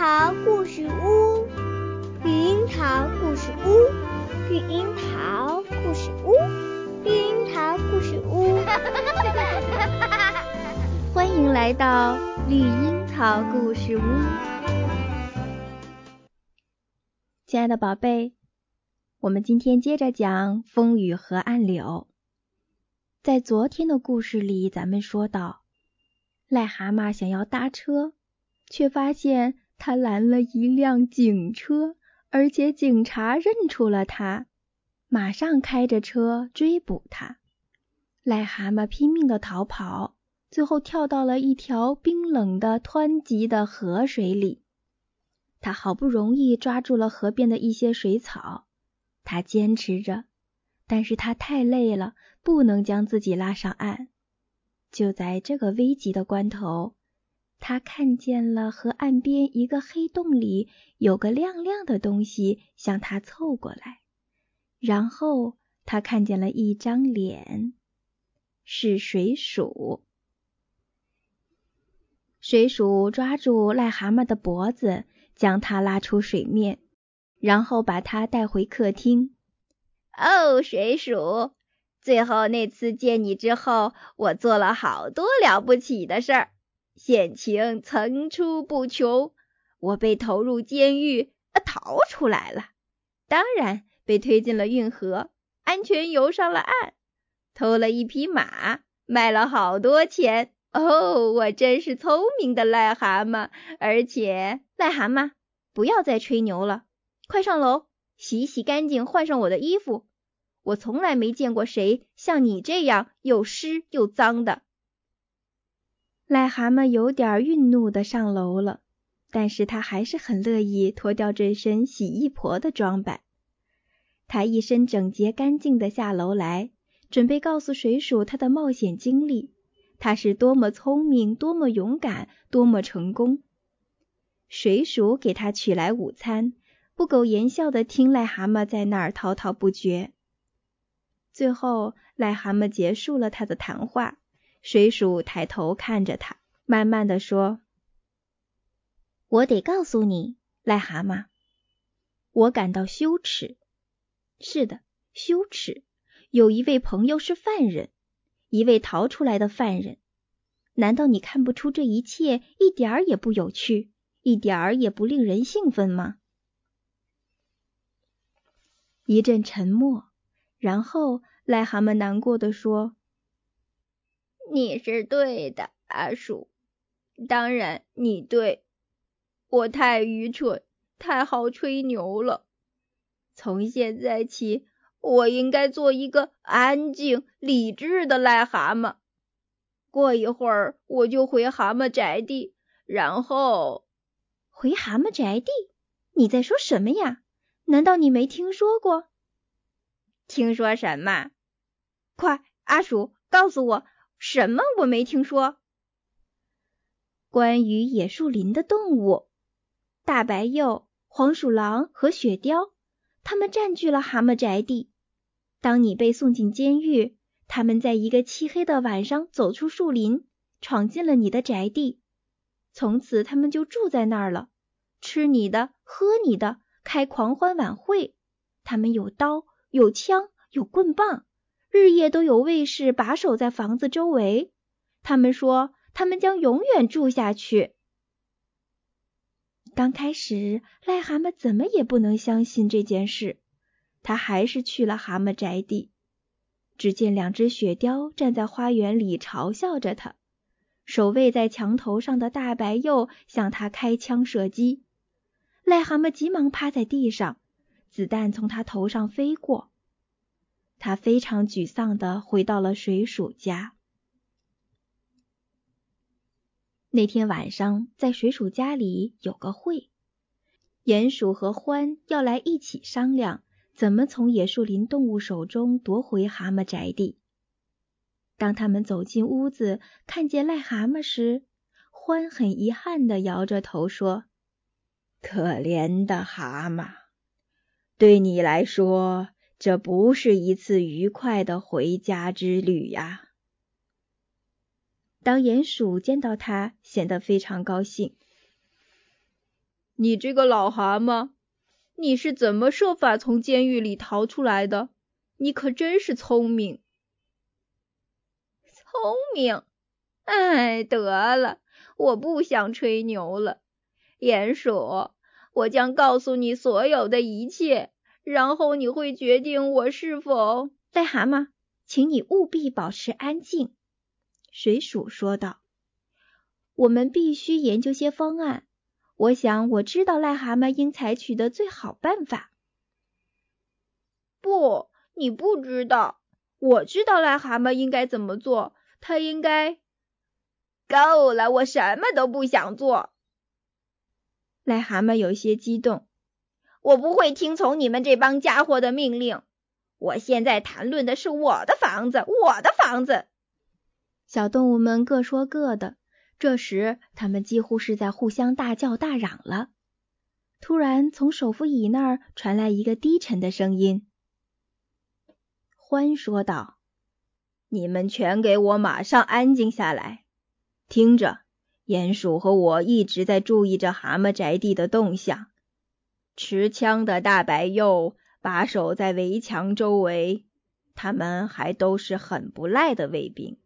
桃故事屋，绿樱桃故事屋，绿樱桃故事屋，绿樱桃故事屋。欢迎来到绿樱桃故事屋，亲爱的宝贝，我们今天接着讲风雨河岸柳。在昨天的故事里，咱们说到，癞蛤蟆想要搭车，却发现。他拦了一辆警车，而且警察认出了他，马上开着车追捕他。癞蛤蟆拼命的逃跑，最后跳到了一条冰冷的湍急的河水里。他好不容易抓住了河边的一些水草，他坚持着，但是他太累了，不能将自己拉上岸。就在这个危急的关头。他看见了河岸边一个黑洞里有个亮亮的东西向他凑过来，然后他看见了一张脸，是水鼠。水鼠抓住癞蛤蟆的脖子，将它拉出水面，然后把它带回客厅。哦，水鼠，最后那次见你之后，我做了好多了不起的事儿。险情层出不穷，我被投入监狱，逃出来了，当然被推进了运河，安全游上了岸，偷了一匹马，卖了好多钱。哦，我真是聪明的癞蛤蟆，而且癞蛤蟆，不要再吹牛了，快上楼洗洗干净，换上我的衣服。我从来没见过谁像你这样又湿又脏的。癞蛤蟆有点愠怒的上楼了，但是他还是很乐意脱掉这身洗衣婆的装扮。他一身整洁干净的下楼来，准备告诉水鼠他的冒险经历，他是多么聪明，多么勇敢，多么成功。水鼠给他取来午餐，不苟言笑的听癞蛤蟆在那儿滔滔不绝。最后，癞蛤蟆结束了他的谈话。水鼠抬头看着他，慢慢的说：“我得告诉你，癞蛤蟆，我感到羞耻。是的，羞耻。有一位朋友是犯人，一位逃出来的犯人。难道你看不出这一切一点儿也不有趣，一点儿也不令人兴奋吗？”一阵沉默，然后癞蛤蟆难过的说。你是对的，阿鼠。当然你对，我太愚蠢，太好吹牛了。从现在起，我应该做一个安静、理智的癞蛤蟆。过一会儿我就回蛤蟆宅地，然后回蛤蟆宅地？你在说什么呀？难道你没听说过？听说什么？快，阿鼠，告诉我。什么？我没听说。关于野树林的动物，大白鼬、黄鼠狼和雪貂，他们占据了蛤蟆宅地。当你被送进监狱，他们在一个漆黑的晚上走出树林，闯进了你的宅地。从此，他们就住在那儿了，吃你的，喝你的，开狂欢晚会。他们有刀，有枪，有棍棒。日夜都有卫士把守在房子周围。他们说，他们将永远住下去。刚开始，癞蛤蟆怎么也不能相信这件事，他还是去了蛤蟆宅地。只见两只雪貂站在花园里嘲笑着他，守卫在墙头上的大白鼬向他开枪射击。癞蛤蟆急忙趴在地上，子弹从他头上飞过。他非常沮丧的回到了水鼠家。那天晚上，在水鼠家里有个会，鼹鼠和獾要来一起商量怎么从野树林动物手中夺回蛤蟆宅地。当他们走进屋子，看见癞蛤蟆时，獾很遗憾的摇着头说：“可怜的蛤蟆，对你来说。”这不是一次愉快的回家之旅呀！当鼹鼠见到他，显得非常高兴。你这个老蛤蟆，你是怎么设法从监狱里逃出来的？你可真是聪明。聪明？哎，得了，我不想吹牛了。鼹鼠，我将告诉你所有的一切，然后你会决定我是否……癞蛤蟆，请你务必保持安静。”水鼠说道，“我们必须研究些方案。我想我知道癞蛤蟆应采取的最好办法。”“不，你不知道。我知道癞蛤蟆应该怎么做。他应该……够了，我什么都不想做。”癞蛤蟆有些激动，“我不会听从你们这帮家伙的命令。我现在谈论的是我的房子，我的房子。”小动物们各说各的，这时他们几乎是在互相大叫大嚷了。突然，从首富椅那儿传来一个低沉的声音。獾说道：“你们全给我马上安静下来，听着，鼹鼠和我一直在注意着蛤蟆宅地的动向。持枪的大白鼬把守在围墙周围，他们还都是很不赖的卫兵。”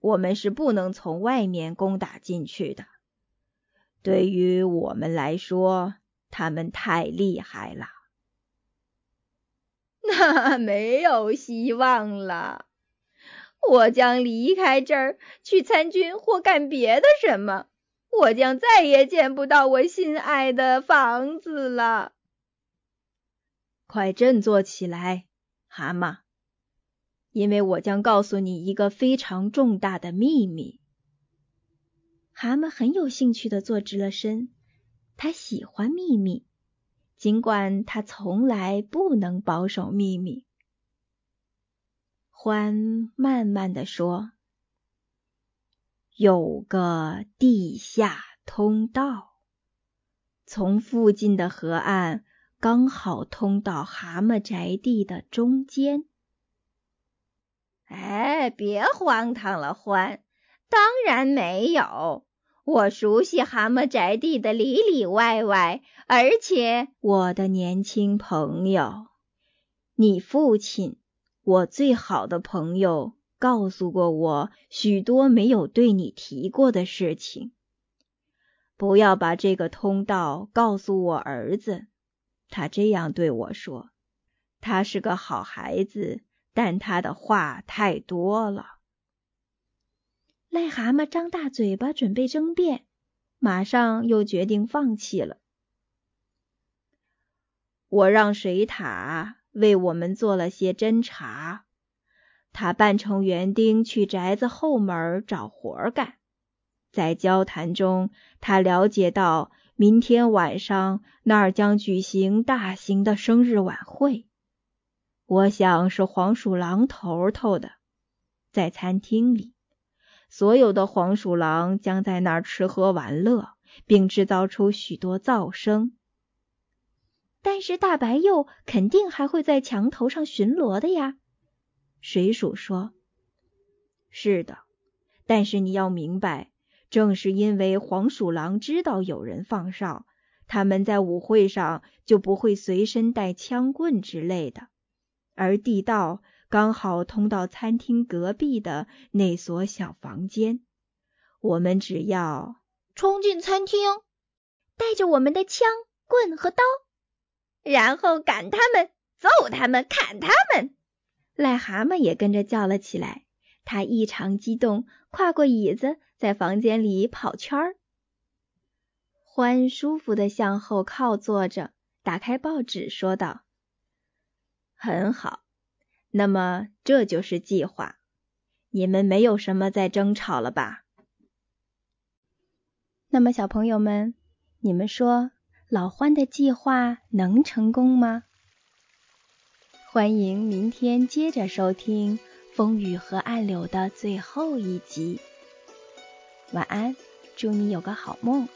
我们是不能从外面攻打进去的。对于我们来说，他们太厉害了。那没有希望了。我将离开这儿，去参军或干别的什么。我将再也见不到我心爱的房子了。快振作起来，蛤蟆。因为我将告诉你一个非常重大的秘密。蛤蟆很有兴趣的坐直了身，他喜欢秘密，尽管他从来不能保守秘密。獾慢慢的说：“有个地下通道，从附近的河岸刚好通到蛤蟆宅地的中间。”哎，别荒唐了，欢！当然没有，我熟悉蛤蟆宅地的里里外外，而且我的年轻朋友，你父亲，我最好的朋友，告诉过我许多没有对你提过的事情。不要把这个通道告诉我儿子，他这样对我说，他是个好孩子。但他的话太多了。癞蛤蟆张大嘴巴准备争辩，马上又决定放弃了。我让水獭为我们做了些侦查，他扮成园丁去宅子后门找活干。在交谈中，他了解到明天晚上那儿将举行大型的生日晚会。我想是黄鼠狼头头的，在餐厅里，所有的黄鼠狼将在那儿吃喝玩乐，并制造出许多噪声。但是大白鼬肯定还会在墙头上巡逻的呀，水鼠说：“是的，但是你要明白，正是因为黄鼠狼知道有人放哨，他们在舞会上就不会随身带枪棍之类的。”而地道刚好通到餐厅隔壁的那所小房间，我们只要冲进餐厅，带着我们的枪、棍和刀，然后赶他们、揍他们、砍他们。癞蛤蟆也跟着叫了起来，他异常激动，跨过椅子，在房间里跑圈儿。欢舒服的向后靠坐着，打开报纸，说道。很好，那么这就是计划。你们没有什么再争吵了吧？那么小朋友们，你们说老欢的计划能成功吗？欢迎明天接着收听《风雨和暗柳》的最后一集。晚安，祝你有个好梦。